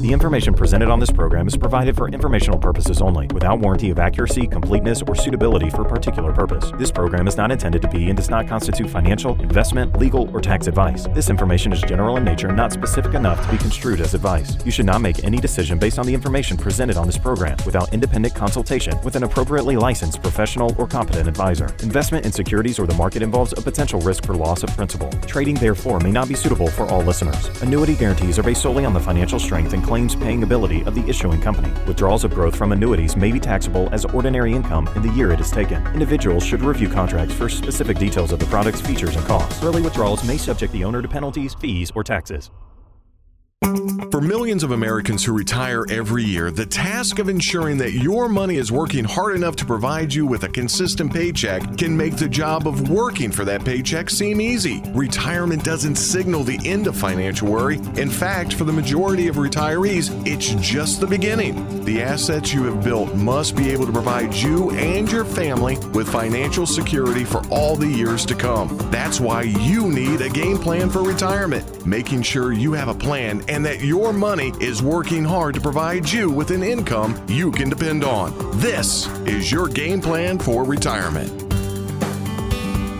The information presented on this program is provided for informational purposes only, without warranty of accuracy, completeness, or suitability for a particular purpose. This program is not intended to be and does not constitute financial, investment, legal, or tax advice. This information is general in nature and not specific enough to be construed as advice. You should not make any decision based on the information presented on this program without independent consultation with an appropriately licensed professional or competent advisor. Investment in securities or the market involves a potential risk for loss of principal. Trading, therefore, may not be suitable for all listeners. Annuity guarantees are based solely on the financial strength and claims paying ability of the issuing company. Withdrawals of growth from annuities may be taxable as ordinary income in the year it is taken. Individuals should review contracts for specific details of the product's features and costs. Early withdrawals may subject the owner to penalties, fees, or taxes. For millions of Americans who retire every year, the task of ensuring that your money is working hard enough to provide you with a consistent paycheck can make the job of working for that paycheck seem easy. Retirement doesn't signal the end of financial worry. In fact, for the majority of retirees, it's just the beginning. The assets you have built must be able to provide you and your family with financial security for all the years to come. That's why you need a game plan for retirement, making sure you have a plan and that your money is working hard to provide you with an income you can depend on. This is your game plan for retirement.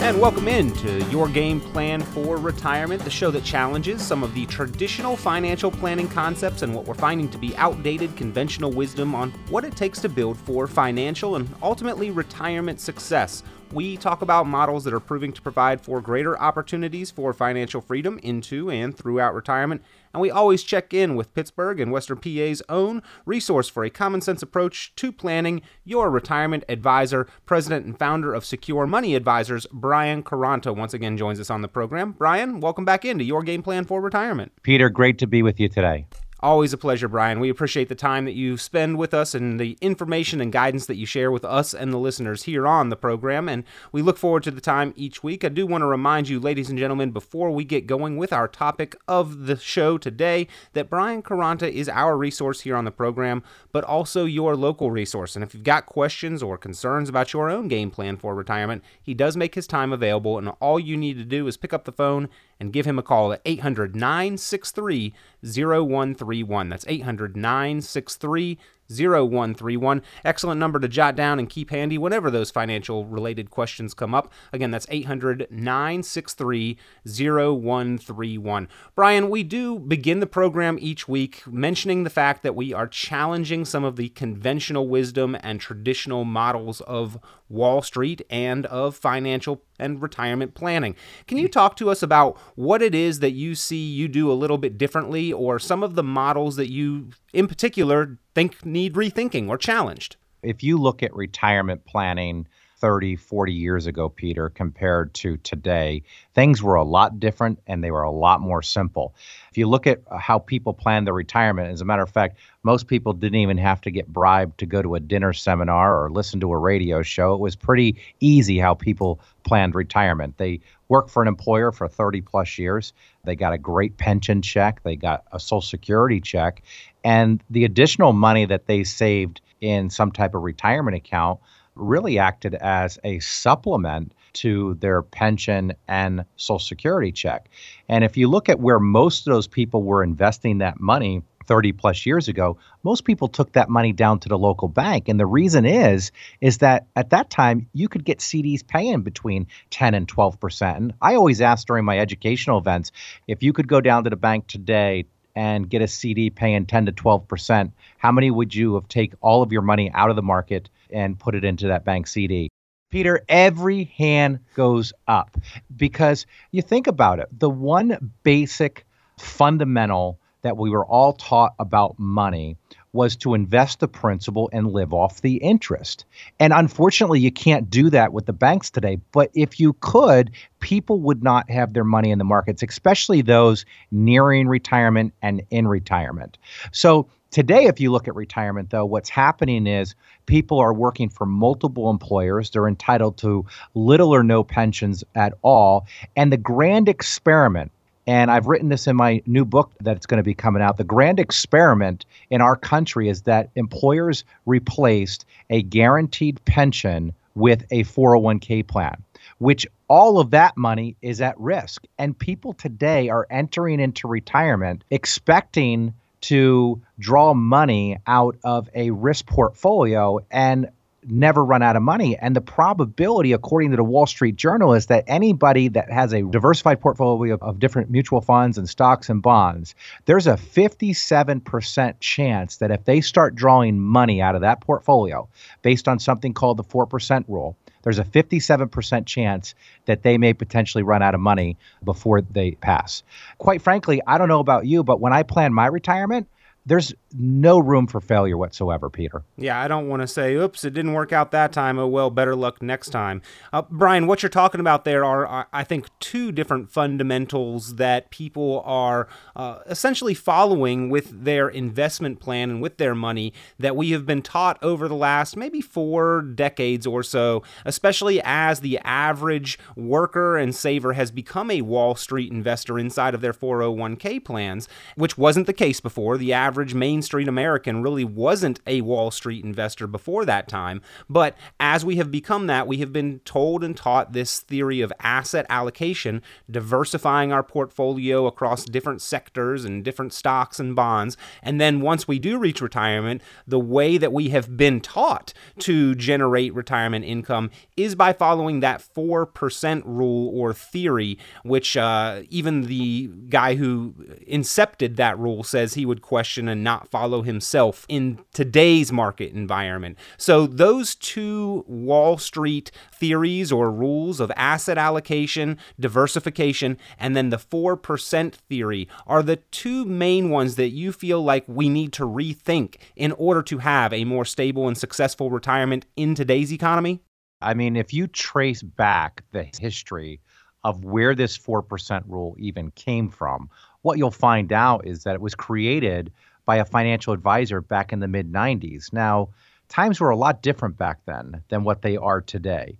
And welcome into Your Game Plan for Retirement, the show that challenges some of the traditional financial planning concepts and what we're finding to be outdated conventional wisdom on what it takes to build for financial and ultimately retirement success we talk about models that are proving to provide for greater opportunities for financial freedom into and throughout retirement. And we always check in with Pittsburgh and Western PA's own resource for a common sense approach to planning. Your retirement advisor, president and founder of Secure Money Advisors, Brian Carranto, once again joins us on the program. Brian, welcome back into Your Game Plan for Retirement. Peter, great to be with you today. Always a pleasure, Brian. We appreciate the time that you spend with us and the information and guidance that you share with us and the listeners here on the program. And we look forward to the time each week. I do want to remind you, ladies and gentlemen, before we get going with our topic of the show today, that Brian Caranta is our resource here on the program, but also your local resource. And if you've got questions or concerns about your own game plan for retirement, he does make his time available. And all you need to do is pick up the phone and give him a call at 800 963 0131. That's 800 963 0131. Excellent number to jot down and keep handy whenever those financial related questions come up. Again, that's 800 963 0131. Brian, we do begin the program each week mentioning the fact that we are challenging some of the conventional wisdom and traditional models of Wall Street and of financial and retirement planning. Can you mm. talk to us about what it is that you see you do a little bit differently or some of the models that you in particular think need rethinking or challenged? If you look at retirement planning 30, 40 years ago, Peter, compared to today, things were a lot different and they were a lot more simple. If you look at uh, how people plan their retirement, as a matter of fact, most people didn't even have to get bribed to go to a dinner seminar or listen to a radio show. It was pretty easy how people planned retirement. They worked for an employer for 30 plus years. They got a great pension check, they got a social security check, and the additional money that they saved in some type of retirement account really acted as a supplement to their pension and social security check. And if you look at where most of those people were investing that money 30 plus years ago, most people took that money down to the local bank. And the reason is is that at that time you could get CDs paying between 10 and 12%. And I always ask during my educational events, if you could go down to the bank today and get a CD paying 10 to 12%, how many would you have take all of your money out of the market and put it into that bank CD? Peter, every hand goes up because you think about it. The one basic fundamental that we were all taught about money was to invest the principal and live off the interest. And unfortunately, you can't do that with the banks today. But if you could, people would not have their money in the markets, especially those nearing retirement and in retirement. So Today, if you look at retirement, though, what's happening is people are working for multiple employers. They're entitled to little or no pensions at all. And the grand experiment and I've written this in my new book that's going to be coming out. The grand experiment in our country is that employers replaced a guaranteed pension with a 401k plan, which all of that money is at risk. And people today are entering into retirement expecting to draw money out of a risk portfolio and never run out of money. And the probability, according to the Wall Street Journal, is that anybody that has a diversified portfolio of, of, different mutual funds and stocks and bonds, there's a 57% chance that if they start drawing money out of that portfolio based on something called the 4% rule, there's a 57% chance that they may potentially run out of money before they pass. Quite frankly, I don't know about you, but when I plan my retirement, there's no room for failure whatsoever, Peter. Yeah, I don't want to say, oops, it didn't work out that time. Oh, well, better luck next time. Uh, Brian, what you're talking about there are, I think, two different fundamentals that people are uh, essentially following with their investment plan and with their money that we have been taught over the last maybe four decades or so, especially as the average worker and saver has become a Wall Street investor inside of their 401k plans, which wasn't the case before. The average main Main Street American really wasn't a Wall Street investor before that time. But as we have become that, we have been told and taught this theory of asset allocation, diversifying our portfolio across different sectors and different stocks and bonds. And then once we do reach retirement, the way that we have been taught to generate retirement income is by following that 4% rule or theory, which uh, even the guy who incepted that rule says he would question and not follow himself in today's market environment. So, those two Wall Street theories or rules of asset allocation, diversification, and then the 4% theory are the two main ones that you feel like we need to rethink in order to have a more stable and successful retirement in today's economy? I mean, if you trace back the history of where this 4% rule even came from, what you'll find out is that it was created by a financial advisor back in the mid 90s. Now, times were a lot different back then than what they are today.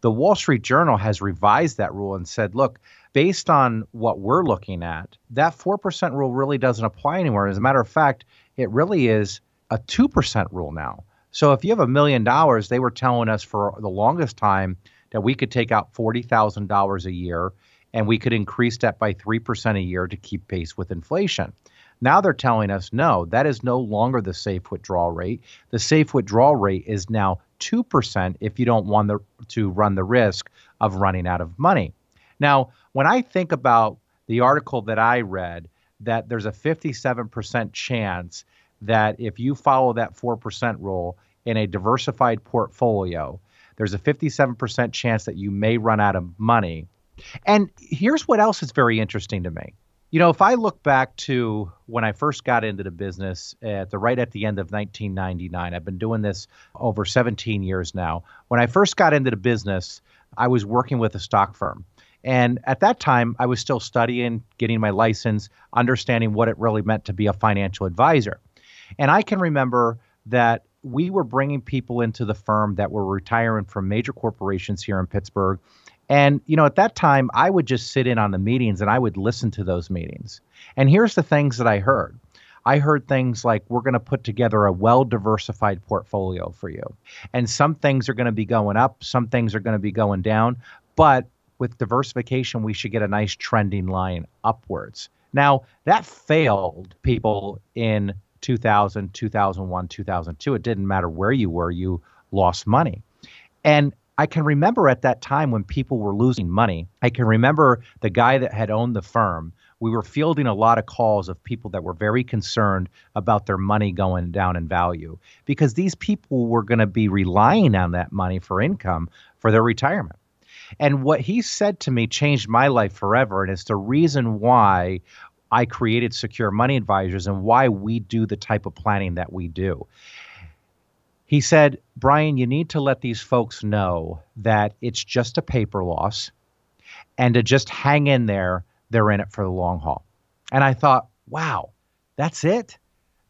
The Wall Street Journal has revised that rule and said, look, based on what we're looking at, that 4% rule really doesn't apply anymore. As a matter of fact, it really is a 2% rule now. So if you have a million dollars, they were telling us for the longest time that we could take out $40,000 a year and we could increase that by 3% a year to keep pace with inflation. Now they're telling us no, that is no longer the safe withdrawal rate. The safe withdrawal rate is now 2% if you don't want the, to run the risk of running out of money. Now, when I think about the article that I read, that there's a 57% chance that if you follow that 4% rule in a diversified portfolio, there's a 57% chance that you may run out of money. And here's what else is very interesting to me. You know, if I look back to when I first got into the business at the right at the end of 1999, I've been doing this over 17 years now. When I first got into the business, I was working with a stock firm. And at that time, I was still studying, getting my license, understanding what it really meant to be a financial advisor. And I can remember that we were bringing people into the firm that were retiring from major corporations here in Pittsburgh and, you know, at that time, I would just sit in on the meetings and I would listen to those meetings. And here's the things that I heard I heard things like, we're going to put together a well diversified portfolio for you. And some things are going to be going up, some things are going to be going down. But with diversification, we should get a nice trending line upwards. Now, that failed people in 2000, 2001, 2002. It didn't matter where you were, you lost money. And I can remember at that time when people were losing money. I can remember the guy that had owned the firm. We were fielding a lot of calls of people that were very concerned about their money going down in value because these people were going to be relying on that money for income for their retirement. And what he said to me changed my life forever. And it's the reason why I created Secure Money Advisors and why we do the type of planning that we do. He said, Brian, you need to let these folks know that it's just a paper loss and to just hang in there. They're in it for the long haul. And I thought, wow, that's it.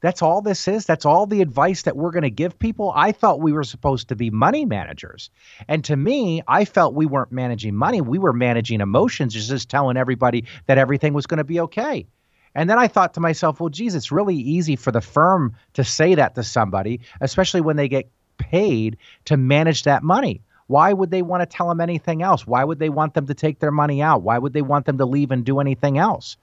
That's all this is. That's all the advice that we're going to give people. I thought we were supposed to be money managers. And to me, I felt we weren't managing money. We were managing emotions, just telling everybody that everything was going to be okay. And then I thought to myself, well, geez, it's really easy for the firm to say that to somebody, especially when they get paid to manage that money. Why would they want to tell them anything else? Why would they want them to take their money out? Why would they want them to leave and do anything else?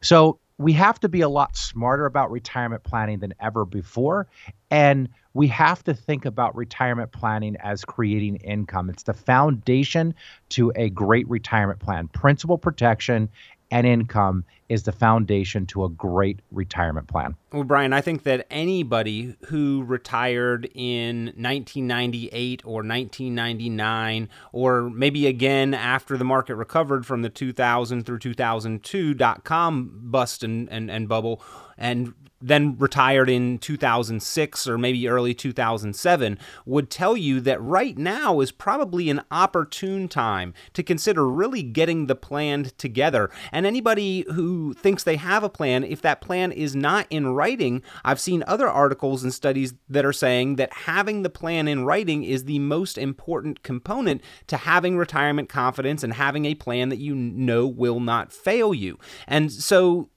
So we have to be a lot smarter about retirement planning than ever before. And we have to think about retirement planning as creating income. It's the foundation to a great retirement plan. Principal protection and income is the foundation to a great retirement plan. Well, Brian, I think that anybody who retired in 1998 or 1999, or maybe again after the market recovered from the 2000 through 2002 dot com bust and, and, and bubble, and then retired in 2006 or maybe early 2007 would tell you that right now is probably an opportune time to consider really getting the plan together. And anybody who thinks they have a plan, if that plan is not in writing, I've seen other articles and studies that are saying that having the plan in writing is the most important component to having retirement confidence and having a plan that you know will not fail you. And so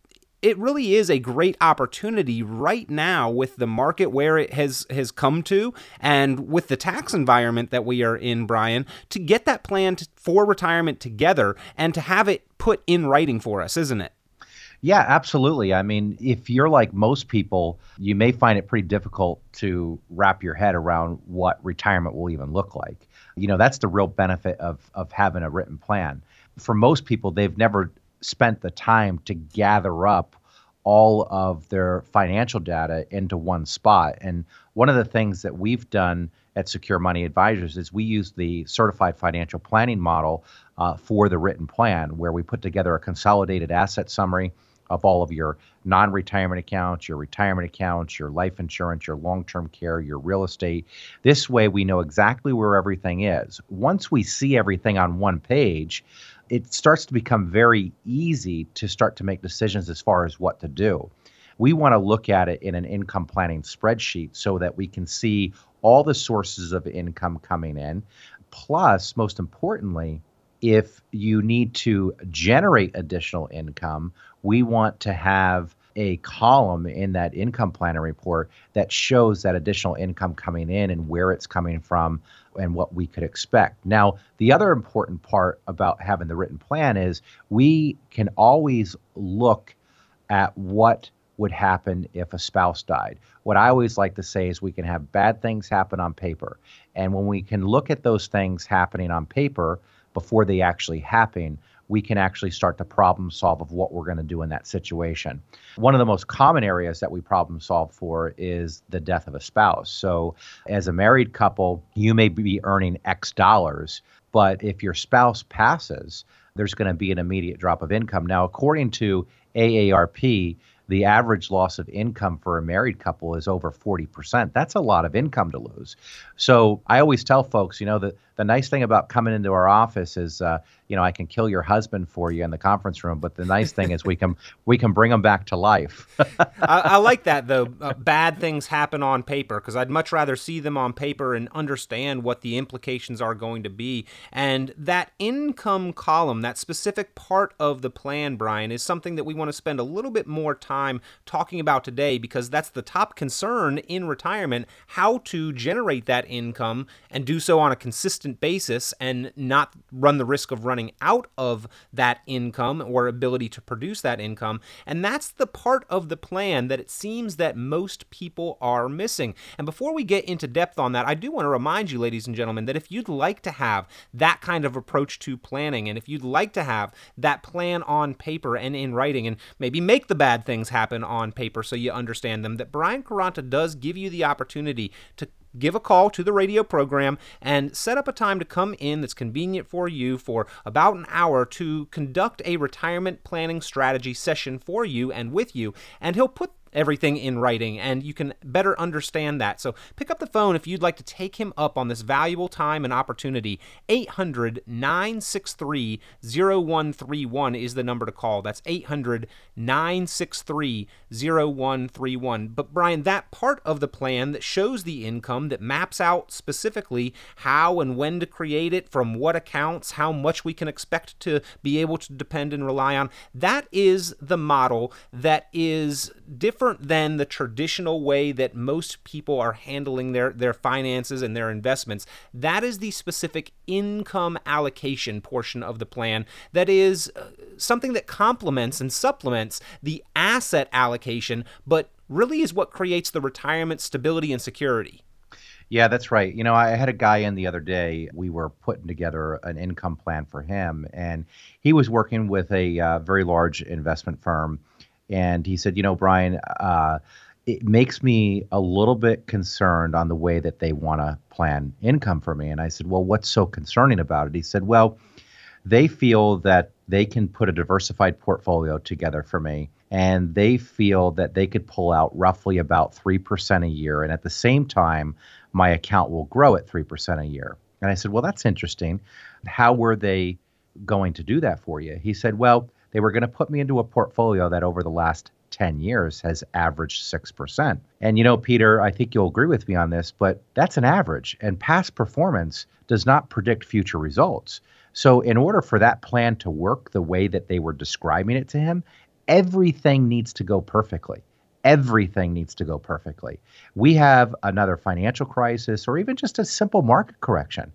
it really is a great opportunity right now with the market where it has has come to and with the tax environment that we are in Brian to get that plan for retirement together and to have it put in writing for us isn't it yeah, absolutely. I mean, if you're like most people, you may find it pretty difficult to wrap your head around what retirement will even look like. You know, that's the real benefit of of having a written plan. For most people, they've never spent the time to gather up all of their financial data into one spot. And one of the things that we've done at Secure Money Advisors is we use the certified financial planning model uh, for the written plan, where we put together a consolidated asset summary of all of your non retirement accounts, your retirement accounts, your life insurance, your long term care, your real estate. This way, we know exactly where everything is. Once we see everything on one page, it starts to become very easy to start to make decisions as far as what to do. We want to look at it in an income planning spreadsheet so that we can see all the sources of income coming in. Plus, most importantly, if you need to generate additional income, we want to have a column in that income planner report that shows that additional income coming in and where it's coming from and what we could expect. Now, the other important part about having the written plan is we can always look at what would happen if a spouse died. What I always like to say is we can have bad things happen on paper. And when we can look at those things happening on paper before they actually happen, we can actually start to problem solve of what we're going to do in that situation. One of the most common areas that we problem solve for is the death of a spouse. So, as a married couple, you may be earning X dollars, but if your spouse passes, there's going to be an immediate drop of income. Now, according to AARP, the average loss of income for a married couple is over 40%. That's a lot of income to lose. So I always tell folks, you know, the, the nice thing about coming into our office is, uh, you know, I can kill your husband for you in the conference room, but the nice thing is we can we can bring them back to life. I, I, like that though. Uh, bad things happen on paper because I'd much rather see them on paper and understand what the implications are going to be. And that income column, that specific part of the plan, Brian, is something that we want to spend a little bit more time talking about today because that's the top concern in retirement: how to generate that income and do so on a consistent basis and not run the risk of running out of that income or ability to produce that income. And that's the part of the plan that it seems that most people are missing. And before we get into depth on that, I do want to remind you, ladies and gentlemen, that if you'd like to have that kind of approach to planning, and if you'd like to have that plan on paper and in writing, and maybe make the bad things happen on paper so you understand them, that Brian Caranta does give you the opportunity to give a call to the radio program and set up a time to come in that's convenient for you for about an hour to conduct a retirement planning strategy session for you and with you. And he'll put everything in writing and you can better understand that. So pick up the phone if you'd like to take him up on this valuable time and opportunity. 800 963 0131 is the number to call. That's 800 963 0131. But Brian, that part of the plan that shows the income, that maps out specifically how and when to create it, from what accounts, how much we can expect to be able to depend and rely on, that is the model that is different than the traditional way that most people are handling their, their finances and their investments. That is the specific income allocation portion of the plan that is uh, something that complements and supplements the asset allocation, but really is what creates the retirement stability and security. Yeah, that's right. You know, I had a guy in the other day. We were putting together an income plan for him, and he was working with a uh, very large investment firm. And he said, You know, Brian, uh, it makes me a little bit concerned on the way that they want to plan income for me. And I said, Well, what's so concerning about it? He said, Well, they feel that they can put a diversified portfolio together for me and they feel that they could pull out roughly about 3% a year. And at the same time, my account will grow at 3% a year. And I said, Well, that's interesting. How were they going to do that for you? He said, Well, they were going to put me into a portfolio that over the last 10 years has averaged 6%. And you know, Peter, I think you'll agree with me on this, but that's an average, and past performance does not predict future results. So, in order for that plan to work the way that they were describing it to him, everything needs to go perfectly. Everything needs to go perfectly. We have another financial crisis or even just a simple market correction,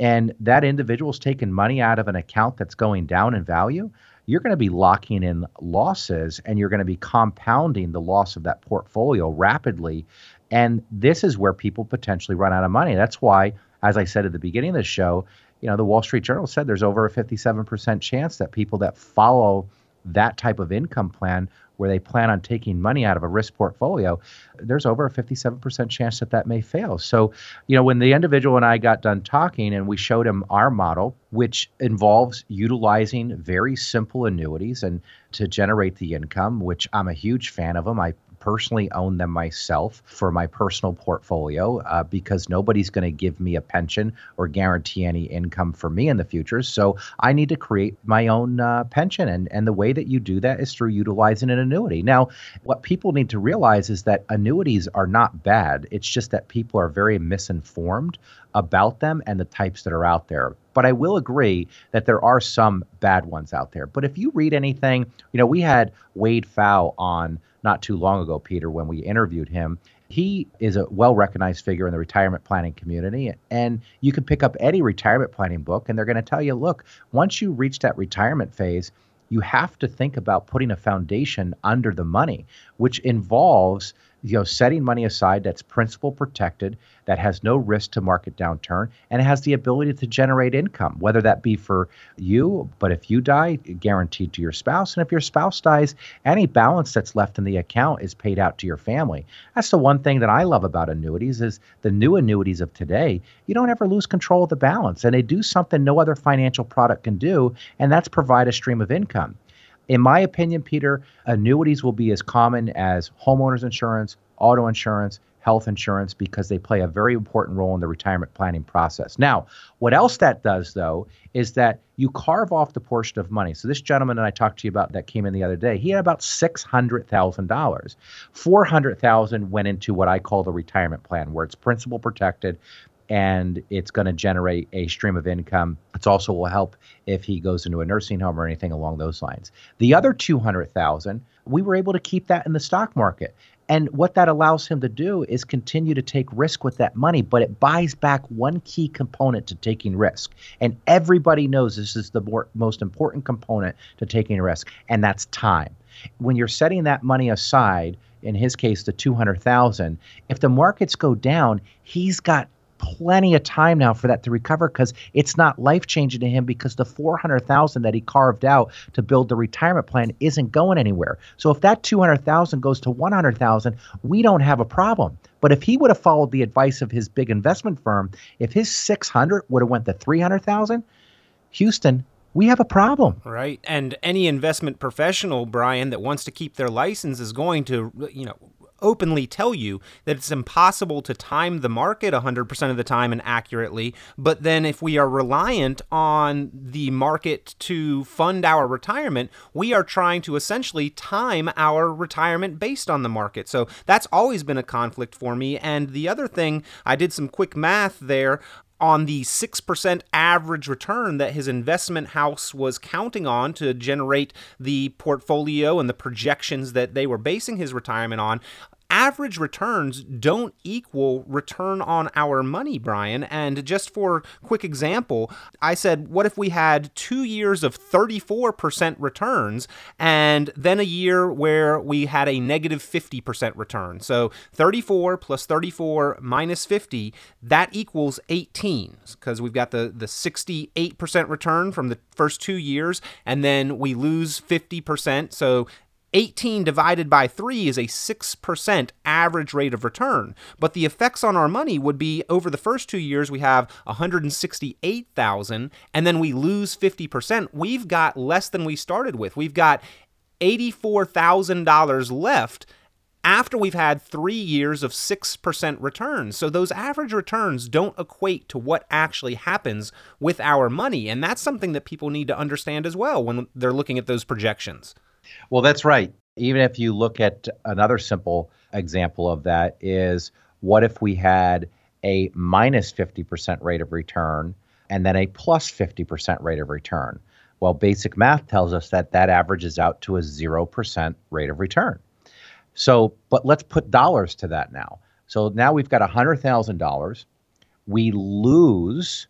and that individual's taken money out of an account that's going down in value you're going to be locking in losses and you're going to be compounding the loss of that portfolio rapidly. And this is where people potentially run out of money. That's why, as I said at the beginning of the show, you know, the Wall Street Journal said there's over a 57% chance that people that follow that type of income plan where they plan on taking money out of a risk portfolio, there's over a 57% chance that that may fail. So, you know, when the individual and I got done talking and we showed him our model, which involves utilizing very simple annuities and to generate the income, which I'm a huge fan of them. I personally own them myself for my personal portfolio uh, because nobody's going to give me a pension or guarantee any income for me in the future. So I need to create my own uh, pension. And, and the way that you do that is through utilizing an annuity. Now, what people need to realize is that annuities are not bad. It's just that people are very misinformed about them and the types that are out there. But I will agree that there are some bad ones out there. But if you read anything, you know, we had Wade Pfau on not too long ago, Peter, when we interviewed him. He is a well recognized figure in the retirement planning community. And you can pick up any retirement planning book, and they're going to tell you look, once you reach that retirement phase, you have to think about putting a foundation under the money, which involves you know setting money aside that's principal protected that has no risk to market downturn and has the ability to generate income whether that be for you but if you die guaranteed to your spouse and if your spouse dies any balance that's left in the account is paid out to your family. That's the one thing that i love about annuities is the new annuities of today you don't ever lose control of the balance and they do something no other financial product can do and that's provide a stream of income in my opinion, Peter, annuities will be as common as homeowners insurance, auto insurance, health insurance because they play a very important role in the retirement planning process. Now, what else that does though is that you carve off the portion of money. So this gentleman that I talked to you about that came in the other day, he had about six hundred thousand dollars. Four hundred thousand went into what I call the retirement plan, where it's principal protected and it's going to generate a stream of income. It also will help if he goes into a nursing home or anything along those lines. The other 200,000, we were able to keep that in the stock market. And what that allows him to do is continue to take risk with that money, but it buys back one key component to taking risk. And everybody knows this is the more, most important component to taking risk, and that's time. When you're setting that money aside, in his case, the 200,000, if the markets go down, he's got plenty of time now for that to recover because it's not life changing to him because the 400,000 that he carved out to build the retirement plan isn't going anywhere. So if that 200,000 goes to 100,000, we don't have a problem. But if he would have followed the advice of his big investment firm, if his 600 would have went to 300,000, Houston, we have a problem. Right. And any investment professional, Brian, that wants to keep their license is going to, you know, openly tell you that it's impossible to time the market 100% of the time and accurately. But then, if we are reliant on the market to fund our retirement, we are trying to essentially time our retirement based on the market. So that's always been a conflict for me. And the other thing, I did some quick math there on the 6% average return that his investment house was counting on to generate the portfolio and the projections that they were basing his retirement on average returns don't equal return on our money, Brian. And just for quick example, I said, what if we had two years of 34% returns and then a year where we had a negative 50% return? So 34 plus 34 minus 50, that equals 18 because we've got the, the 68% return from the first two years and then we lose 50%. So 18 divided by 3 is a 6% average rate of return. But the effects on our money would be over the first 2 years we have 168,000 and then we lose 50%. We've got less than we started with. We've got $84,000 left after we've had three years of 6% returns. So those average returns don't equate to what actually happens with our money. And that's something that people need to understand as well when they're looking at those projections. Well, that's right. Even if you look at another simple example of that is what if we had a minus 50% rate of return and then a plus 50% rate of return? Well, basic math tells us that that averages out to a 0% rate of return. So, but let's put dollars to that now. So now we've got $100,000. We lose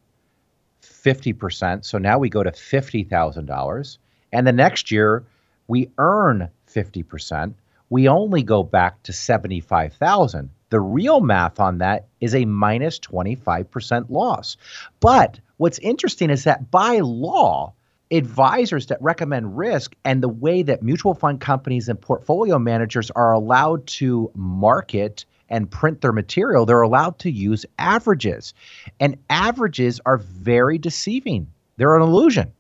50%. So now we go to $50,000. And the next year, we earn 50%, we only go back to 75,000. The real math on that is a minus 25% loss. But what's interesting is that by law, advisors that recommend risk and the way that mutual fund companies and portfolio managers are allowed to market and print their material, they're allowed to use averages. And averages are very deceiving. They're an illusion.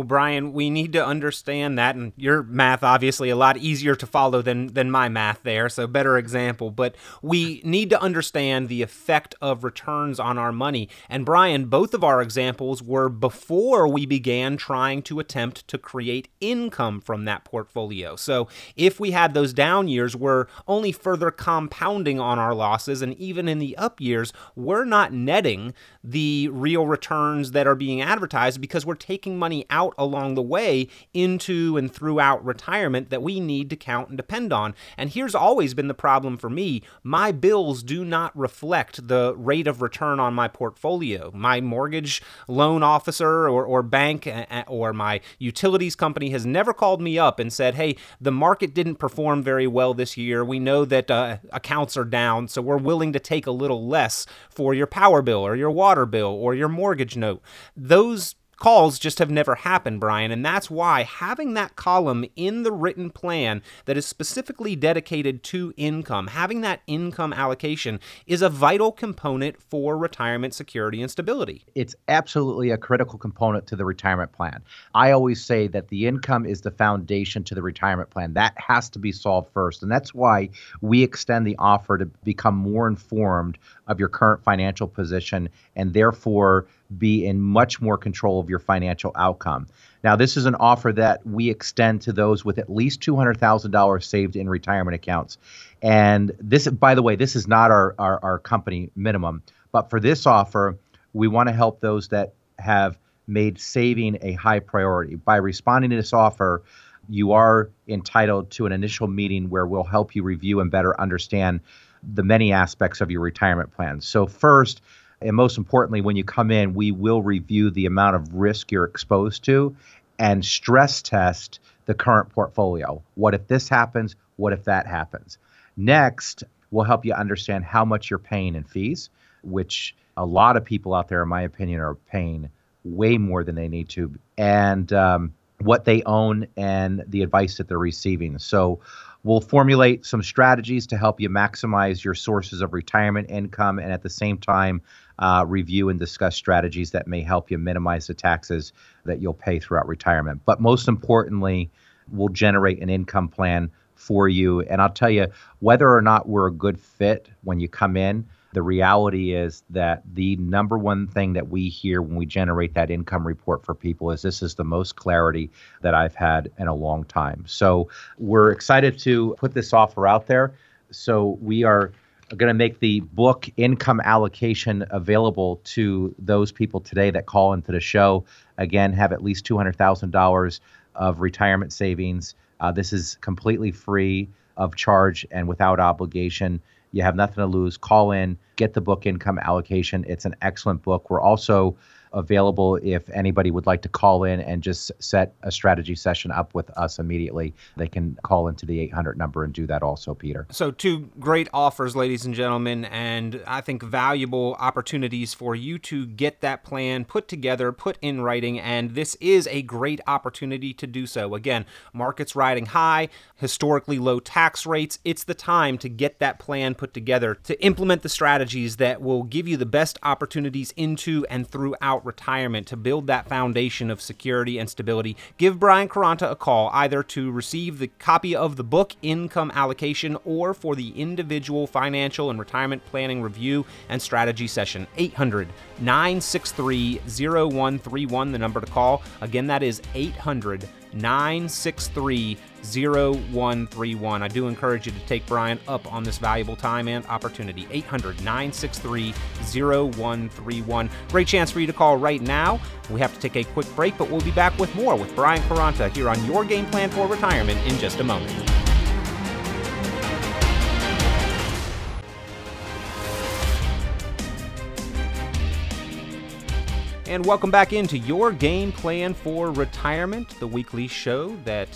Well, Brian, we need to understand that, and your math obviously a lot easier to follow than than my math there, so better example. But we need to understand the effect of returns on our money. And Brian, both of our examples were before we began trying to attempt to create income from that portfolio. So if we had those down years, we're only further compounding on our losses, and even in the up years, we're not netting the real returns that are being advertised because we're taking money out out along the way into and throughout retirement that we need to count and depend on. And here's always been the problem for me my bills do not reflect the rate of return on my portfolio. My mortgage loan officer or, or bank or my utilities company has never called me up and said, hey, the market didn't perform very well this year. We know that uh, accounts are down, so we're willing to take a little less for your power bill or your water bill or your mortgage note. Those calls just have never happened, Brian. And that's why having that column in the written plan that is specifically dedicated to income, having that income allocation is a vital component for retirement security and stability. It's absolutely a critical component to the retirement plan. I always say that the income is the foundation to the retirement plan. That has to be solved first. And that's why we extend the offer to become more informed of your current financial position and therefore be in much more control of your financial outcome. Now, this is an offer that we extend to those with at least $200,000 saved in retirement accounts. And this, by the way, this is not our, our, our company minimum, but for this offer, we want to help those that have made saving a high priority. By responding to this offer, you are entitled to an initial meeting where we'll help you review and better understand the many aspects of your retirement plan. So, first, and most importantly, when you come in, we will review the amount of risk you're exposed to and stress test the current portfolio. What if this happens? What if that happens? Next, we'll help you understand how much you're paying in fees, which a lot of people out there, in my opinion, are paying way more than they need to, and um, what they own and the advice that they're receiving. So, We'll formulate some strategies to help you maximize your sources of retirement income and at the same time uh, review and discuss strategies that may help you minimize the taxes that you'll pay throughout retirement. But most importantly, we'll generate an income plan for you. And I'll tell you, whether or not we're a good fit when you come in, the reality is that the number one thing that we hear when we generate that income report for people is this is the most clarity that I've had in a long time. So we're excited to put this offer out there. So we are going to make the book income allocation available to those people today that call into the show. Again, have at least $200,000 of retirement savings. Uh, this is completely free of charge and without obligation. You have nothing to lose. Call in, get the book Income Allocation. It's an excellent book. We're also available if anybody would like to call in and just set a strategy session up with us immediately. They can call into the 800 number and do that also, Peter. So, two great offers, ladies and gentlemen, and I think valuable opportunities for you to get that plan put together, put in writing, and this is a great opportunity to do so. Again, markets riding high, historically low tax rates. It's the time to get that plan put together to implement the strategies that will give you the best opportunities into and throughout retirement to build that foundation of security and stability, give Brian Caranta a call either to receive the copy of the book Income Allocation or for the individual financial and retirement planning review and strategy session. 800 963 0131, the number to call. Again, that is 800 963 0131. I do encourage you to take Brian up on this valuable time and opportunity. 800 963 0131. Great chance for you to call right now. We have to take a quick break, but we'll be back with more with Brian Caranta here on Your Game Plan for Retirement in just a moment. And welcome back into Your Game Plan for Retirement, the weekly show that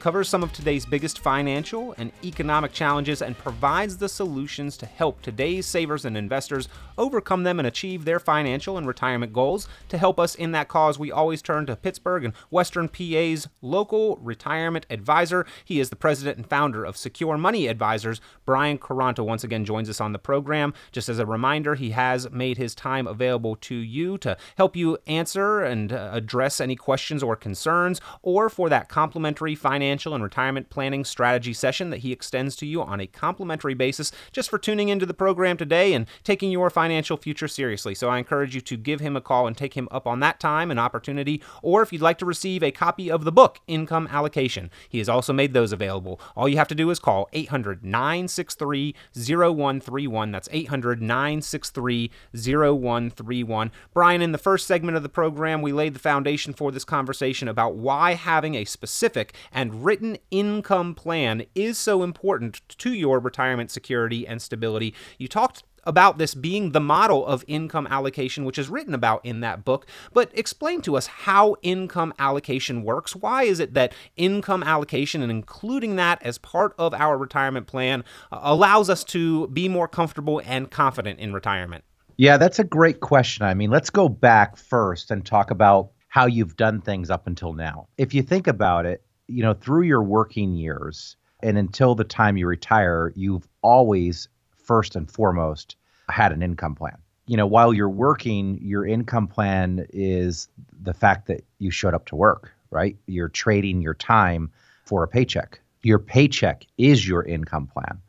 covers some of today's biggest financial and economic challenges and provides the solutions to help today's savers and investors overcome them and achieve their financial and retirement goals. To help us in that cause, we always turn to Pittsburgh and Western PA's local retirement advisor. He is the president and founder of Secure Money Advisors. Brian Caranta once again joins us on the program. Just as a reminder, he has made his time available to you to help you answer and uh, address any questions or concerns, or for that complimentary financial financial and retirement planning strategy session that he extends to you on a complimentary basis just for tuning into the program today and taking your financial future seriously. So I encourage you to give him a call and take him up on that time and opportunity, or if you'd like to receive a copy of the book, Income Allocation, he has also made those available. All you have to do is call 800 963 0131. That's 800 963 0131. Brian, in the first segment of the program, we laid the foundation for this conversation about why having a specific and written income plan is so important to your retirement security and stability. You talked about this being the model of income allocation, which is written about in that book. But explain to us how income allocation works. Why is it that income allocation and including that as part of our retirement plan uh, allows us to be more comfortable and confident in retirement? Yeah, that's a great question. I mean, let's go back first and talk about how you've done things up until now. If you think about it, you know, through your working years and until the time you retire, you've always, first and foremost, had an income plan. You know, while you're working, your income plan is the fact that you showed up to work, right? You're trading your time for a paycheck. Your paycheck is your income plan.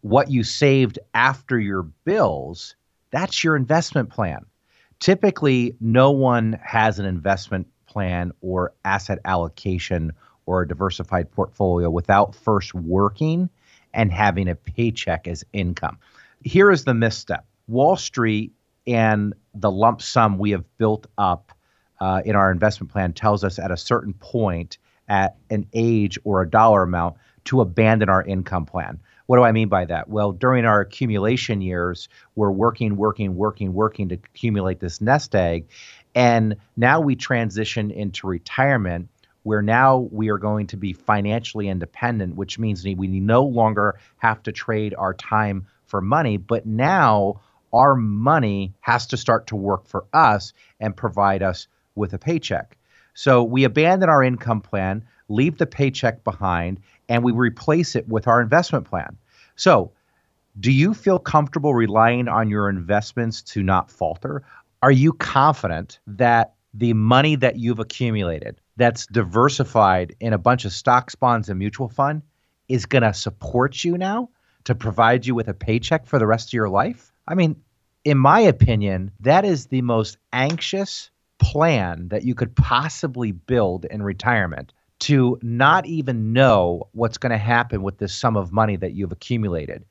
What you saved after your bills, that's your investment plan. Typically, no one has an investment plan or asset allocation or a diversified portfolio without first working and having a paycheck as income. Here is the misstep Wall Street and the lump sum we have built up uh, in our investment plan tells us at a certain point, at an age or a dollar amount, to abandon our income plan. What do I mean by that? Well, during our accumulation years, we're working, working, working, working to accumulate this nest egg. And now we transition into retirement where now we are going to be financially independent, which means we no longer have to trade our time for money, but now our money has to start to work for us and provide us with a paycheck. So we abandon our income plan, leave the paycheck behind, and we replace it with our investment plan. So, do you feel comfortable relying on your investments to not falter? Are you confident that the money that you've accumulated that's diversified in a bunch of stocks, bonds, and mutual fund is going to support you now to provide you with a paycheck for the rest of your life? I mean, in my opinion, that is the most anxious plan that you could possibly build in retirement to not even know what's going to happen with this sum of money that you've accumulated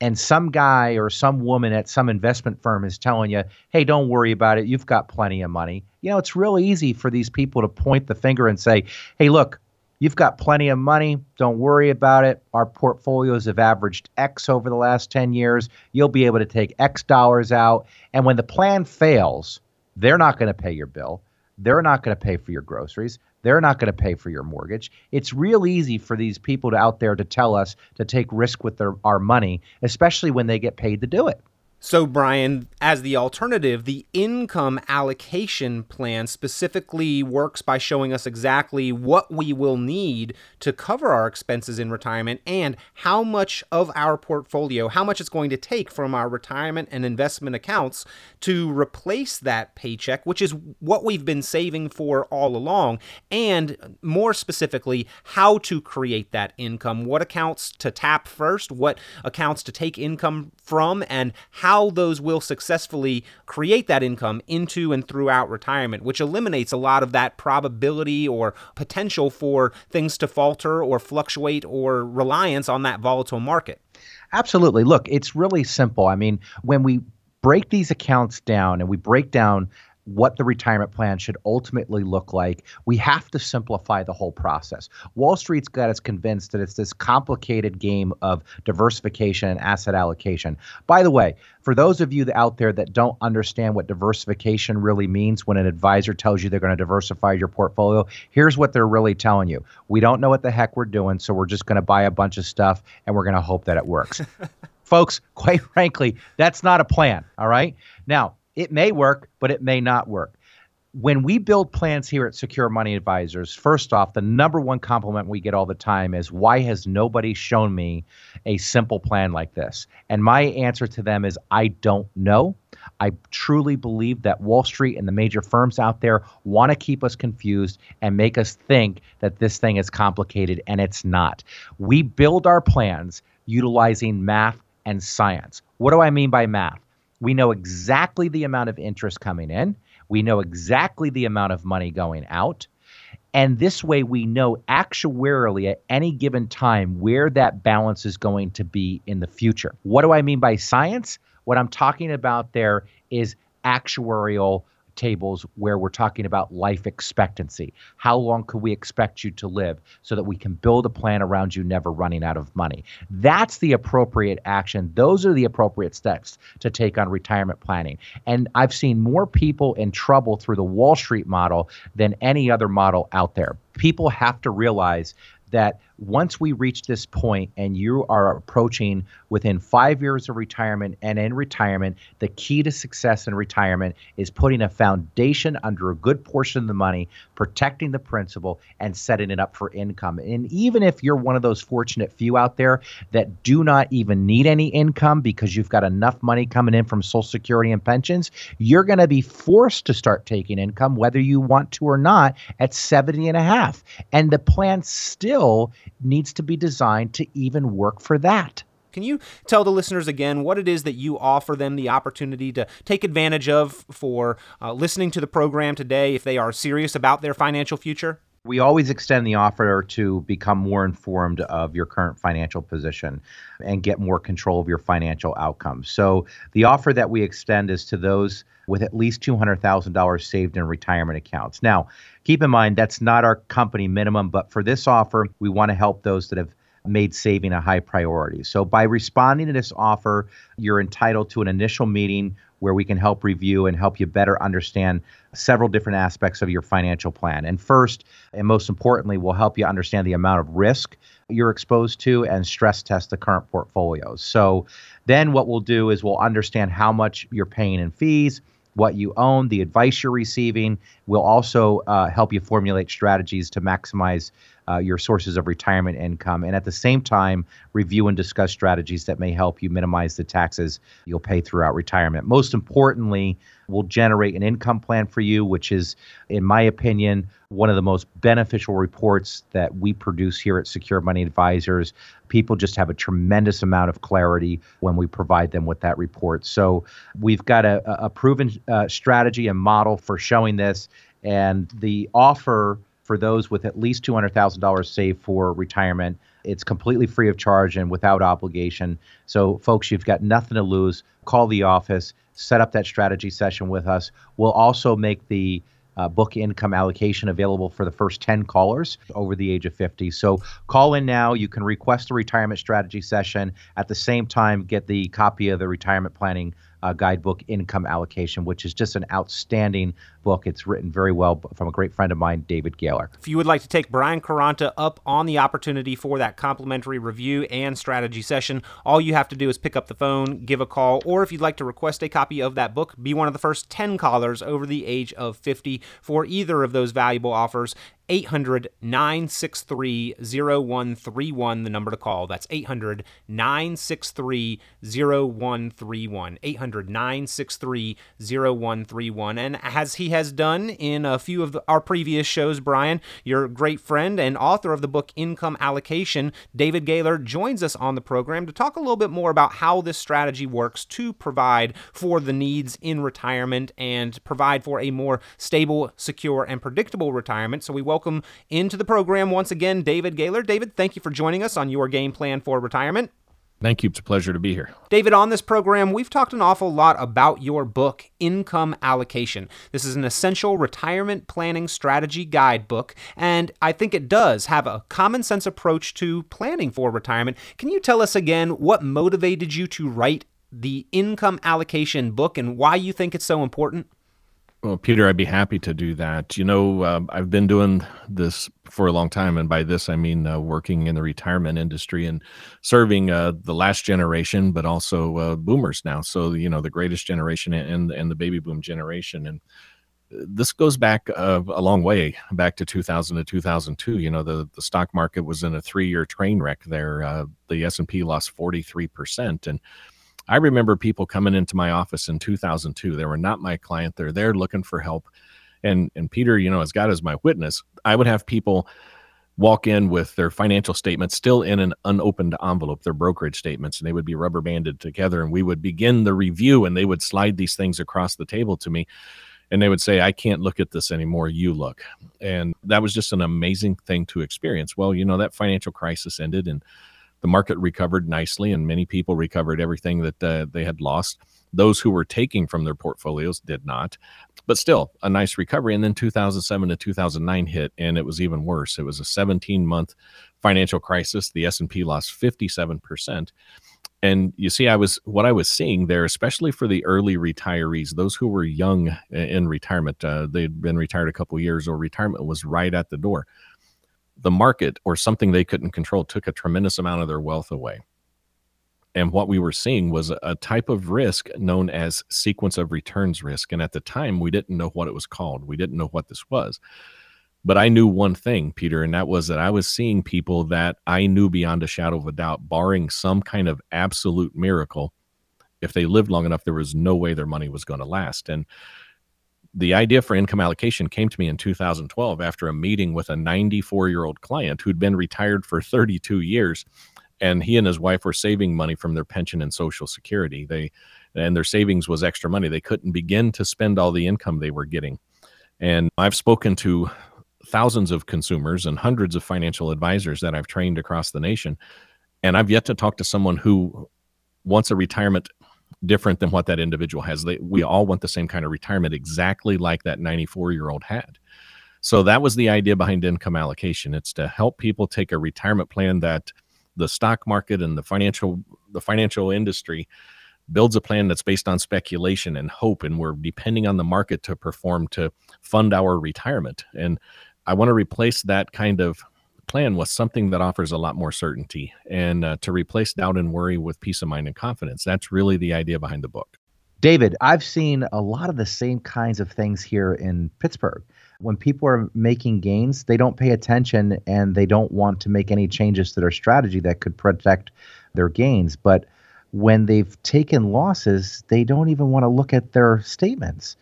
and some guy or some woman at some investment firm is telling you, hey, don't worry about it. You've got plenty of money. You know, it's real easy for these people to point the finger and say, hey, look, You've got plenty of money. Don't worry about it. Our portfolios have averaged X over the last 10 years. You'll be able to take X dollars out. And when the plan fails, they're not going to pay your bill. They're not going to pay for your groceries. They're not going to pay for your mortgage. It's real easy for these people out there to tell us to take risk with their, our money, especially when they get paid to do it. So, Brian, as the alternative, the income allocation plan specifically works by showing us exactly what we will need to cover our expenses in retirement and how much of our portfolio, how much it's going to take from our retirement and investment accounts to replace that paycheck, which is what we've been saving for all along, and more specifically, how to create that income, what accounts to tap first, what accounts to take income from, and how those will successfully create that income into and throughout retirement, which eliminates a lot of that probability or potential for things to falter or fluctuate or reliance on that volatile market. Absolutely. Look, it's really simple. I mean, when we break these accounts down and we break down what the retirement plan should ultimately look like. We have to simplify the whole process. Wall Street's got us convinced that it's this complicated game of diversification and asset allocation. By the way, for those of you out there that don't understand what diversification really means when an advisor tells you they're going to diversify your portfolio, here's what they're really telling you. We don't know what the heck we're doing, so we're just going to buy a bunch of stuff and we're going to hope that it works. Folks, quite frankly, that's not a plan, all right? Now, it may work, but it may not work. When we build plans here at Secure Money Advisors, first off, the number one compliment we get all the time is why has nobody shown me a simple plan like this? And my answer to them is I don't know. I truly believe that Wall Street and the major firms out there want to keep us confused and make us think that this thing is complicated, and it's not. We build our plans utilizing math and science. What do I mean by math? We know exactly the amount of interest coming in. We know exactly the amount of money going out. And this way, we know actuarially at any given time where that balance is going to be in the future. What do I mean by science? What I'm talking about there is actuarial tables where we're talking about life expectancy. How long could we expect you to live so that we can build a plan around you never running out of money? That's the appropriate action. Those are the appropriate steps to take on retirement planning. And I've seen more people in trouble through the Wall Street model than any other model out there. People have to realize that once we reach this point and you are approaching within five years of retirement and in retirement, the key to success in retirement is putting a foundation under a good portion of the money, protecting the principal, and setting it up for income. And even if you're one of those fortunate few out there that do not even need any income because you've got enough money coming in from Social Security and pensions, you're going to be forced to start taking income whether you want to or not at 70 and a half. And the plan still needs to be designed to even work for that. Can you tell the listeners again what it is that you offer them the opportunity to take advantage of for uh, listening to the program today if they are serious about their financial future? We always extend the offer to become more informed of your current financial position and get more control of your financial outcomes. So, the offer that we extend is to those with at least $200,000 saved in retirement accounts. Now, keep in mind that's not our company minimum, but for this offer, we want to help those that have made saving a high priority. So, by responding to this offer, you're entitled to an initial meeting where we can help review and help you better understand several different aspects of your financial plan. And first, and most importantly, we'll help you understand the amount of risk you're exposed to and stress test the current portfolios. So then what we'll do is we'll understand how much you're paying in fees, what you own, the advice you're receiving. We'll also uh, help you formulate strategies to maximize uh, your sources of retirement income, and at the same time, review and discuss strategies that may help you minimize the taxes you'll pay throughout retirement. Most importantly, we'll generate an income plan for you, which is, in my opinion, one of the most beneficial reports that we produce here at Secure Money Advisors. People just have a tremendous amount of clarity when we provide them with that report. So we've got a, a proven uh, strategy and model for showing this, and the offer for those with at least $200,000 saved for retirement. It's completely free of charge and without obligation. So, folks, you've got nothing to lose. Call the office, set up that strategy session with us. We'll also make the uh, book income allocation available for the first 10 callers over the age of 50. So call in now. You can request a retirement strategy session. At the same time, get the copy of the retirement planning uh, guidebook, Income Allocation, which is just an outstanding book. It's written very well from a great friend of mine, David Gaylor. If you would like to take Brian Caranta up on the opportunity for that complimentary review and strategy session, all you have to do is pick up the phone, give a call, or if you'd like to request a copy of that book, be one of the first 10 callers over the age of 50 for either of those valuable offers. 800 963 0131, the number to call. That's 800 963 0131. 800 963 0131. And as he has done in a few of the, our previous shows, Brian, your great friend and author of the book Income Allocation, David Gaylor, joins us on the program to talk a little bit more about how this strategy works to provide for the needs in retirement and provide for a more stable, secure, and predictable retirement. So we welcome welcome into the program once again David Gaylor. David, thank you for joining us on your game plan for retirement. Thank you. It's a pleasure to be here. David, on this program, we've talked an awful lot about your book, Income Allocation. This is an essential retirement planning strategy guidebook, and I think it does have a common sense approach to planning for retirement. Can you tell us again what motivated you to write the Income Allocation book and why you think it's so important? Well, Peter, I'd be happy to do that. You know, uh, I've been doing this for a long time, and by this I mean uh, working in the retirement industry and serving uh, the last generation, but also uh, boomers now. So you know, the greatest generation and and the baby boom generation, and uh, this goes back uh, a long way, back to 2000 to 2002. You know, the the stock market was in a three year train wreck. There, the S and P lost 43 percent, and I remember people coming into my office in 2002. They were not my client. They're there looking for help. And and Peter, you know, as God is my witness, I would have people walk in with their financial statements still in an unopened envelope, their brokerage statements, and they would be rubber banded together. And we would begin the review and they would slide these things across the table to me. And they would say, I can't look at this anymore. You look. And that was just an amazing thing to experience. Well, you know, that financial crisis ended and the market recovered nicely and many people recovered everything that uh, they had lost. Those who were taking from their portfolios did not, but still a nice recovery. And then 2007 to 2009 hit, and it was even worse. It was a 17 month financial crisis. The S&P lost 57 percent. And you see, I was what I was seeing there, especially for the early retirees, those who were young in retirement, uh, they'd been retired a couple years, or retirement was right at the door the market or something they couldn't control took a tremendous amount of their wealth away. And what we were seeing was a type of risk known as sequence of returns risk. And at the time, we didn't know what it was called. We didn't know what this was. But I knew one thing, Peter, and that was that I was seeing people that I knew beyond a shadow of a doubt, barring some kind of absolute miracle, if they lived long enough, there was no way their money was going to last. And the idea for income allocation came to me in 2012 after a meeting with a 94 year old client who'd been retired for 32 years and he and his wife were saving money from their pension and social security. They and their savings was extra money. They couldn't begin to spend all the income they were getting. And i've spoken to thousands of consumers and hundreds of financial advisors that i've trained across the nation and i've yet to talk to someone who wants a retirement different than what that individual has. They, we all want the same kind of retirement, exactly like that 94 year old had. So that was the idea behind income allocation. It's to help people take a retirement plan that the stock market and the financial the financial industry builds a plan that's based on speculation and hope and we're depending on the market to perform to fund our retirement and i want to replace that kind of plan with something that offers a lot more certainty and uh, to replace doubt and worry with peace of mind and confidence. That's really the idea behind the book. David, I've seen a lot of the same kinds of things here in Pittsburgh. When people are making gains, they don't pay attention and they don't want to make any changes to their strategy that could protect their gains. But when they've taken losses, they don't even want to look at their statements.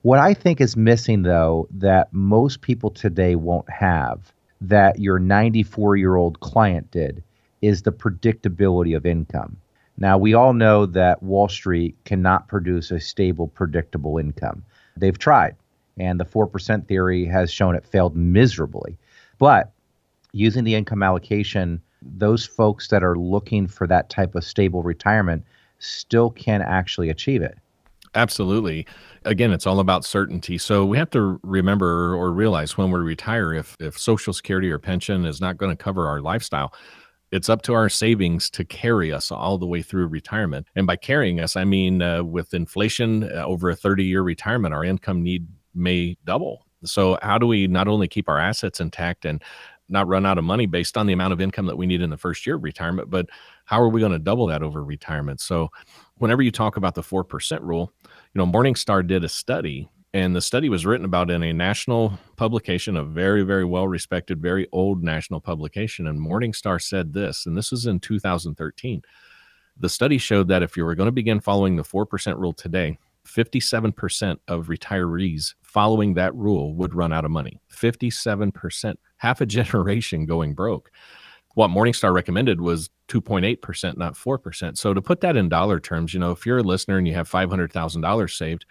What I think is missing, though, that most people today won't have that your 94 year old client did is the predictability of income. Now, we all know that Wall Street cannot produce a stable, predictable income. They've tried, and the 4% theory has shown it failed miserably. But using the income allocation, those folks that are looking for that type of stable retirement still can actually achieve it. Absolutely. Again, it's all about certainty. So we have to remember or realize when we retire if if social security or pension is not going to cover our lifestyle, it's up to our savings to carry us all the way through retirement. And by carrying us, I mean uh, with inflation uh, over a 30 year retirement, our income need may double. So, how do we not only keep our assets intact and not run out of money based on the amount of income that we need in the first year of retirement, but how are we going to double that over retirement? So, whenever you talk about the 4% rule, you know, Morningstar did a study and the study was written about in a national publication, a very, very well respected, very old national publication. And Morningstar said this, and this was in 2013. The study showed that if you were going to begin following the 4% rule today, 57% of retirees following that rule would run out of money. 57%, half a generation going broke. What Morningstar recommended was 2.8%, not 4%. So to put that in dollar terms, you know, if you're a listener and you have $500,000 saved,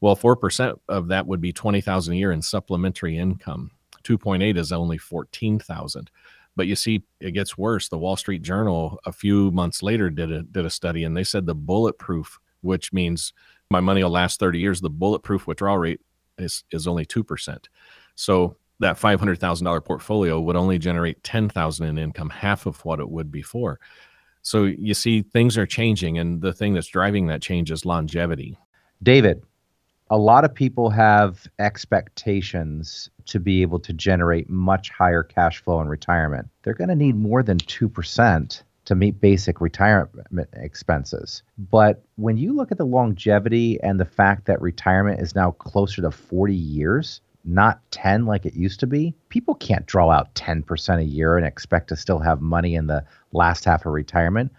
well, 4% of that would be 20,000 a year in supplementary income. 2.8 is only 14,000. But you see, it gets worse. The Wall Street Journal a few months later did a did a study, and they said the bulletproof, which means my money will last 30 years, the bulletproof withdrawal rate is is only two percent. So that five hundred thousand dollar portfolio would only generate ten thousand in income, half of what it would before. So you see, things are changing, and the thing that's driving that change is longevity. David, a lot of people have expectations to be able to generate much higher cash flow in retirement. They're going to need more than 2% to meet basic retirement expenses. But when you look at the longevity and the fact that retirement is now closer to 40 years, not 10 like it used to be, people can't draw out 10% a year and expect to still have money in the last half of retirement.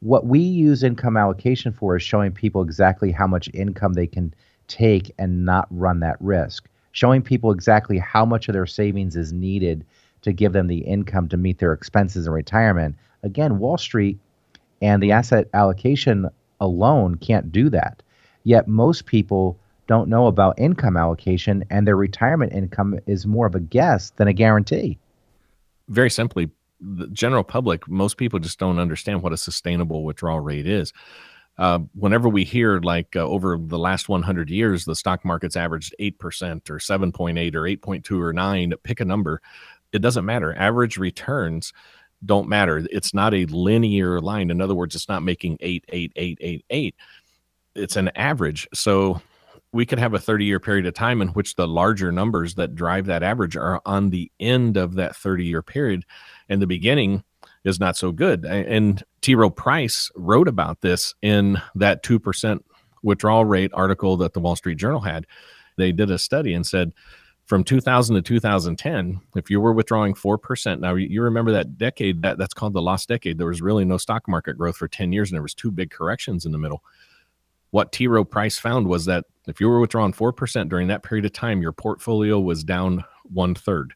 What we use income allocation for is showing people exactly how much income they can take and not run that risk. Showing people exactly how much of their savings is needed to give them the income to meet their expenses in retirement. Again, Wall Street and the asset allocation alone can't do that. Yet most people don't know about income allocation and their retirement income is more of a guess than a guarantee. Very simply, the general public, most people just don't understand what a sustainable withdrawal rate is uh, whenever we hear like uh, over the last 100 years, the stock market's averaged 8% or 7.8 or 8.2 or 9, pick a number. It doesn't matter. Average returns don't matter. It's not a linear line. In other words, it's not making 8, 8, 8, 8, 8. It's an average. So we could have a 30 year period of time in which the larger numbers that drive that average are on the end of that 30 year period. And the beginning, is not so good. And T. Rowe Price wrote about this in that 2% withdrawal rate article that the Wall Street Journal had. They did a study and said from 2000 to 2010, if you were withdrawing 4%, now you remember that decade, that, that's called the lost decade. There was really no stock market growth for 10 years and there was two big corrections in the middle. What T. Rowe Price found was that if you were withdrawing 4% during that period of time, your portfolio was down one third.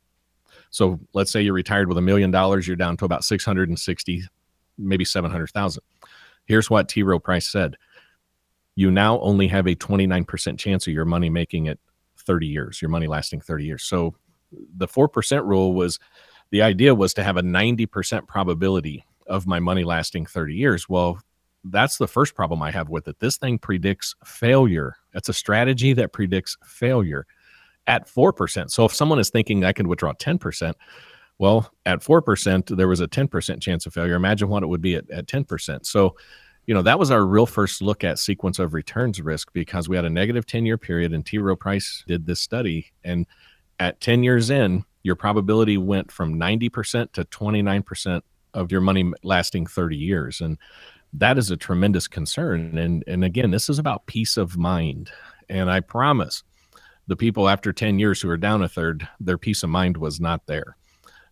So let's say you're retired with a million dollars, you're down to about 660, maybe 700,000. Here's what T. Rowe Price said. You now only have a 29% chance of your money making it 30 years, your money lasting 30 years. So the 4% rule was the idea was to have a 90% probability of my money lasting 30 years. Well, that's the first problem I have with it. This thing predicts failure. It's a strategy that predicts failure at 4%. So if someone is thinking I can withdraw 10%, well, at 4%, there was a 10% chance of failure. Imagine what it would be at, at 10%. So, you know, that was our real first look at sequence of returns risk because we had a negative 10 year period and T. Rowe Price did this study. And at 10 years in, your probability went from 90% to 29% of your money lasting 30 years. And that is a tremendous concern. And, and again, this is about peace of mind. And I promise the people after 10 years who are down a third, their peace of mind was not there.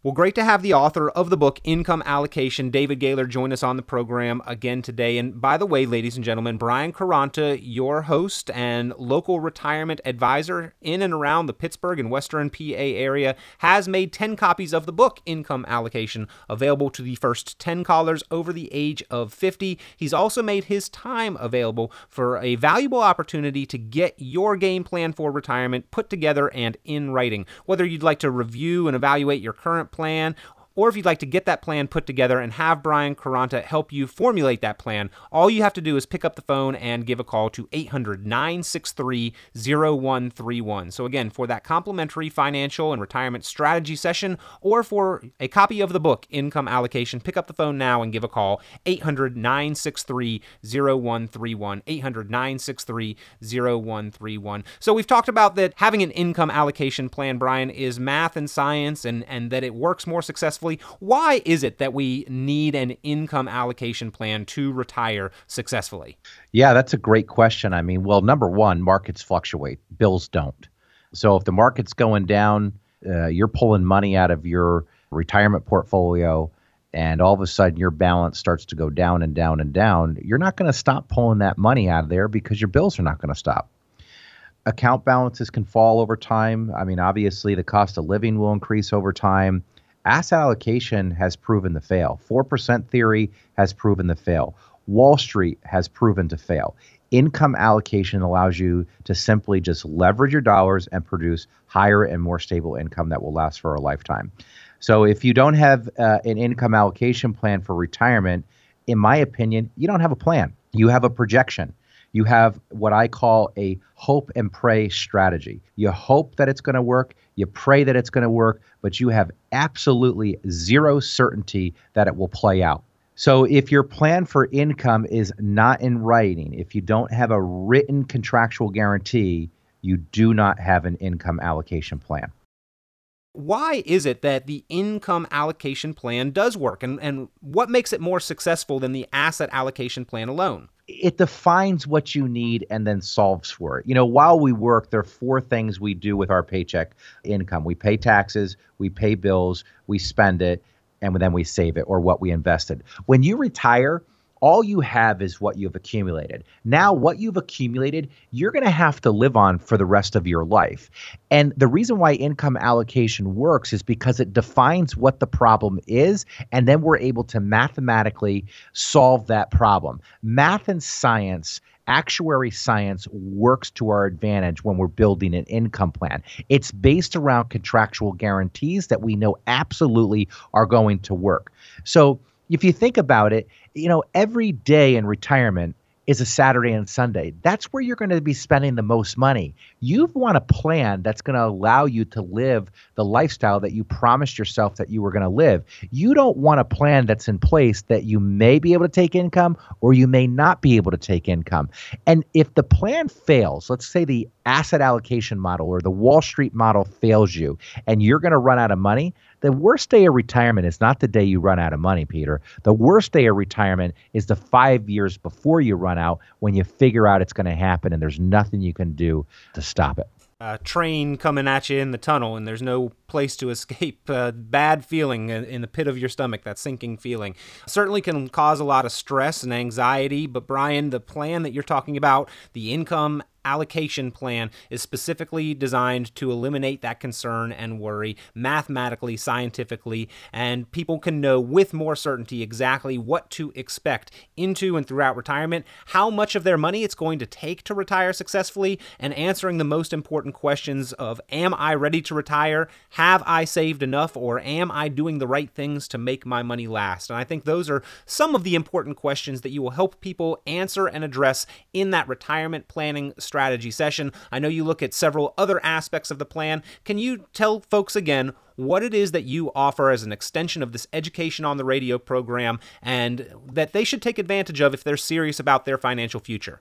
Well, great to have the author of the book, Income Allocation, David Gaylor, join us on the program again today. And by the way, ladies and gentlemen, Brian Caranta, your host and local retirement advisor in and around the Pittsburgh and Western PA area, has made 10 copies of the book, Income Allocation, available to the first 10 callers over the age of 50. He's also made his time available for a valuable opportunity to get your game plan for retirement put together and in writing. Whether you'd like to review and evaluate your current plan or if you'd like to get that plan put together and have Brian Caranta help you formulate that plan, all you have to do is pick up the phone and give a call to 800 963 0131. So, again, for that complimentary financial and retirement strategy session or for a copy of the book, Income Allocation, pick up the phone now and give a call 800 963 0131. 800 963 0131. So, we've talked about that having an income allocation plan, Brian, is math and science and, and that it works more successfully. Why is it that we need an income allocation plan to retire successfully? Yeah, that's a great question. I mean, well, number one, markets fluctuate, bills don't. So if the market's going down, uh, you're pulling money out of your retirement portfolio, and all of a sudden your balance starts to go down and down and down, you're not going to stop pulling that money out of there because your bills are not going to stop. Account balances can fall over time. I mean, obviously, the cost of living will increase over time. Asset allocation has proven to fail. 4% theory has proven to fail. Wall Street has proven to fail. Income allocation allows you to simply just leverage your dollars and produce higher and more stable income that will last for a lifetime. So, if you don't have uh, an income allocation plan for retirement, in my opinion, you don't have a plan. You have a projection you have what I call a hope and pray strategy. You hope that it's going to work, you pray that it's going to work, but you have absolutely zero certainty that it will play out. So if your plan for income is not in writing, if you don't have a written contractual guarantee, you do not have an income allocation plan. Why is it that the income allocation plan does work? And, and what makes it more successful than the asset allocation plan alone? It defines what you need and then solves for it. You know, while we work, there are four things we do with our paycheck income. We pay taxes, we pay bills, we spend it, and then we save it or what we invested. When you retire, all you have is what you've accumulated. Now, what you've accumulated, you're going to have to live on for the rest of your life. And the reason why income allocation works is because it defines what the problem is, and then we're able to mathematically solve that problem. Math and science actuary science works to our advantage when we're building an income plan. It's based around contractual guarantees that we know absolutely are going to work. So if you think about it, you know, every day in retirement is a Saturday and Sunday. That's where you're going to be spending the most money. You want a plan that's going to allow you to live the lifestyle that you promised yourself that you were going to live. You don't want a plan that's in place that you may be able to take income or you may not be able to take income. And if the plan fails, let's say the asset allocation model or the Wall Street model fails you and you're going to run out of money, the worst day of retirement is not the day you run out of money, Peter. The worst day of retirement is the five years before you run out when you figure out it's going to happen and there's nothing you can do to stop it. A train coming at you in the tunnel and there's no place to escape. Bad feeling in the pit of your stomach, that sinking feeling. Certainly can cause a lot of stress and anxiety, but Brian, the plan that you're talking about, the income allocation plan is specifically designed to eliminate that concern and worry mathematically, scientifically, and people can know with more certainty exactly what to expect into and throughout retirement, how much of their money it's going to take to retire successfully, and answering the most important questions of Am I ready to retire? Have I saved enough? Or am I doing the right things to make my money last? And I think those are some of the important questions that you will help people answer and address in that retirement planning strategy strategy session. I know you look at several other aspects of the plan. Can you tell folks again what it is that you offer as an extension of this education on the radio program and that they should take advantage of if they're serious about their financial future?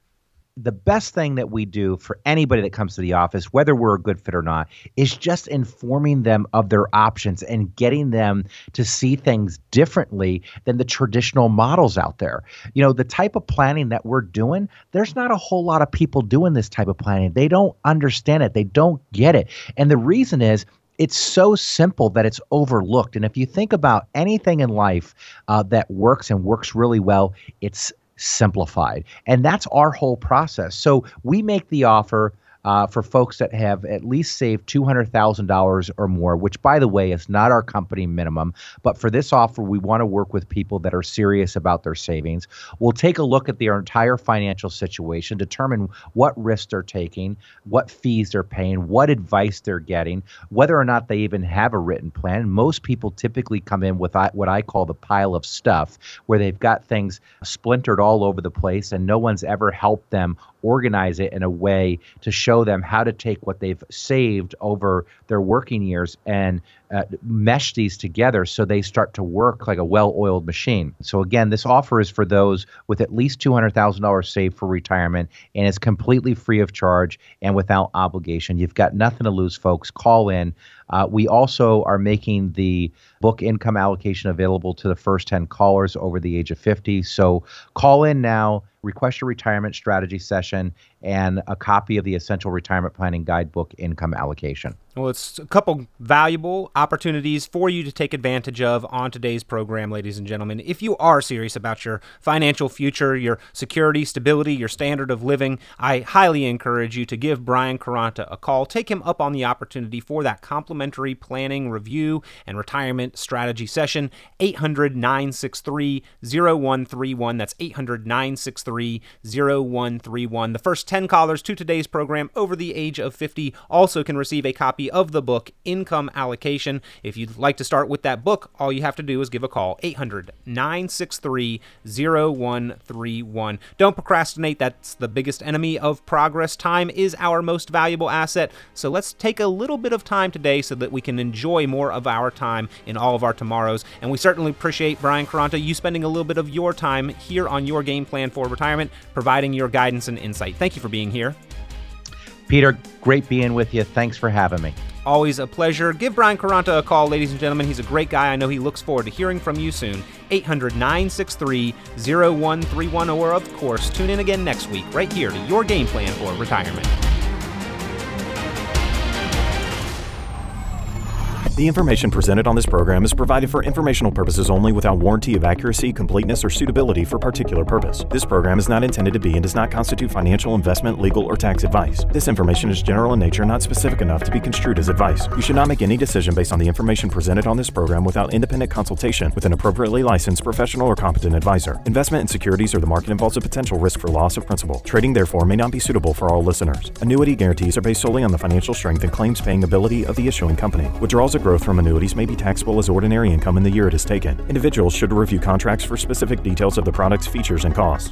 The best thing that we do for anybody that comes to the office, whether we're a good fit or not, is just informing them of their options and getting them to see things differently than the traditional models out there. You know, the type of planning that we're doing, there's not a whole lot of people doing this type of planning. They don't understand it, they don't get it. And the reason is, it's so simple that it's overlooked. And if you think about anything in life uh, that works and works really well, it's simplified. And that's our whole process. So we make the offer. Uh, for folks that have at least saved $200,000 or more, which, by the way, is not our company minimum. But for this offer, we want to work with people that are serious about their savings. We'll take a look at their entire financial situation, determine what risks they're taking, what fees they're paying, what advice they're getting, whether or not they even have a written plan. Most people typically come in with what I call the pile of stuff, where they've got things splintered all over the place and no one's ever helped them organize it in a way to show them how to take what they've saved over their working years and uh, mesh these together so they start to work like a well oiled machine. So, again, this offer is for those with at least $200,000 saved for retirement and it's completely free of charge and without obligation. You've got nothing to lose, folks. Call in. Uh, we also are making the book income allocation available to the first 10 callers over the age of 50. So, call in now request a retirement strategy session, and a copy of the Essential Retirement Planning Guidebook Income Allocation. Well, it's a couple valuable opportunities for you to take advantage of on today's program, ladies and gentlemen. If you are serious about your financial future, your security, stability, your standard of living, I highly encourage you to give Brian Caranta a call. Take him up on the opportunity for that complimentary planning, review, and retirement strategy session. 800 963 0131. That's 800 963 0131. The first 10 callers to today's program over the age of 50 also can receive a copy of the book Income Allocation. If you'd like to start with that book, all you have to do is give a call 800 963 0131. Don't procrastinate, that's the biggest enemy of progress. Time is our most valuable asset, so let's take a little bit of time today so that we can enjoy more of our time in all of our tomorrows. And we certainly appreciate, Brian Caranta, you spending a little bit of your time here on your game plan for retirement, providing your guidance and insight. Thank you for being here. Peter, great being with you. Thanks for having me. Always a pleasure. Give Brian Caranta a call, ladies and gentlemen. He's a great guy. I know he looks forward to hearing from you soon. 800 963 0131. Or, of course, tune in again next week, right here to your game plan for retirement. The information presented on this program is provided for informational purposes only without warranty of accuracy, completeness, or suitability for particular purpose. This program is not intended to be and does not constitute financial, investment, legal, or tax advice. This information is general in nature, not specific enough to be construed as advice. You should not make any decision based on the information presented on this program without independent consultation with an appropriately licensed professional or competent advisor. Investment in securities or the market involves a potential risk for loss of principal. Trading, therefore, may not be suitable for all listeners. Annuity guarantees are based solely on the financial strength and claims paying ability of the issuing company. Withdrawals of growth from annuities may be taxable as ordinary income in the year it is taken. Individuals should review contracts for specific details of the product's features and costs.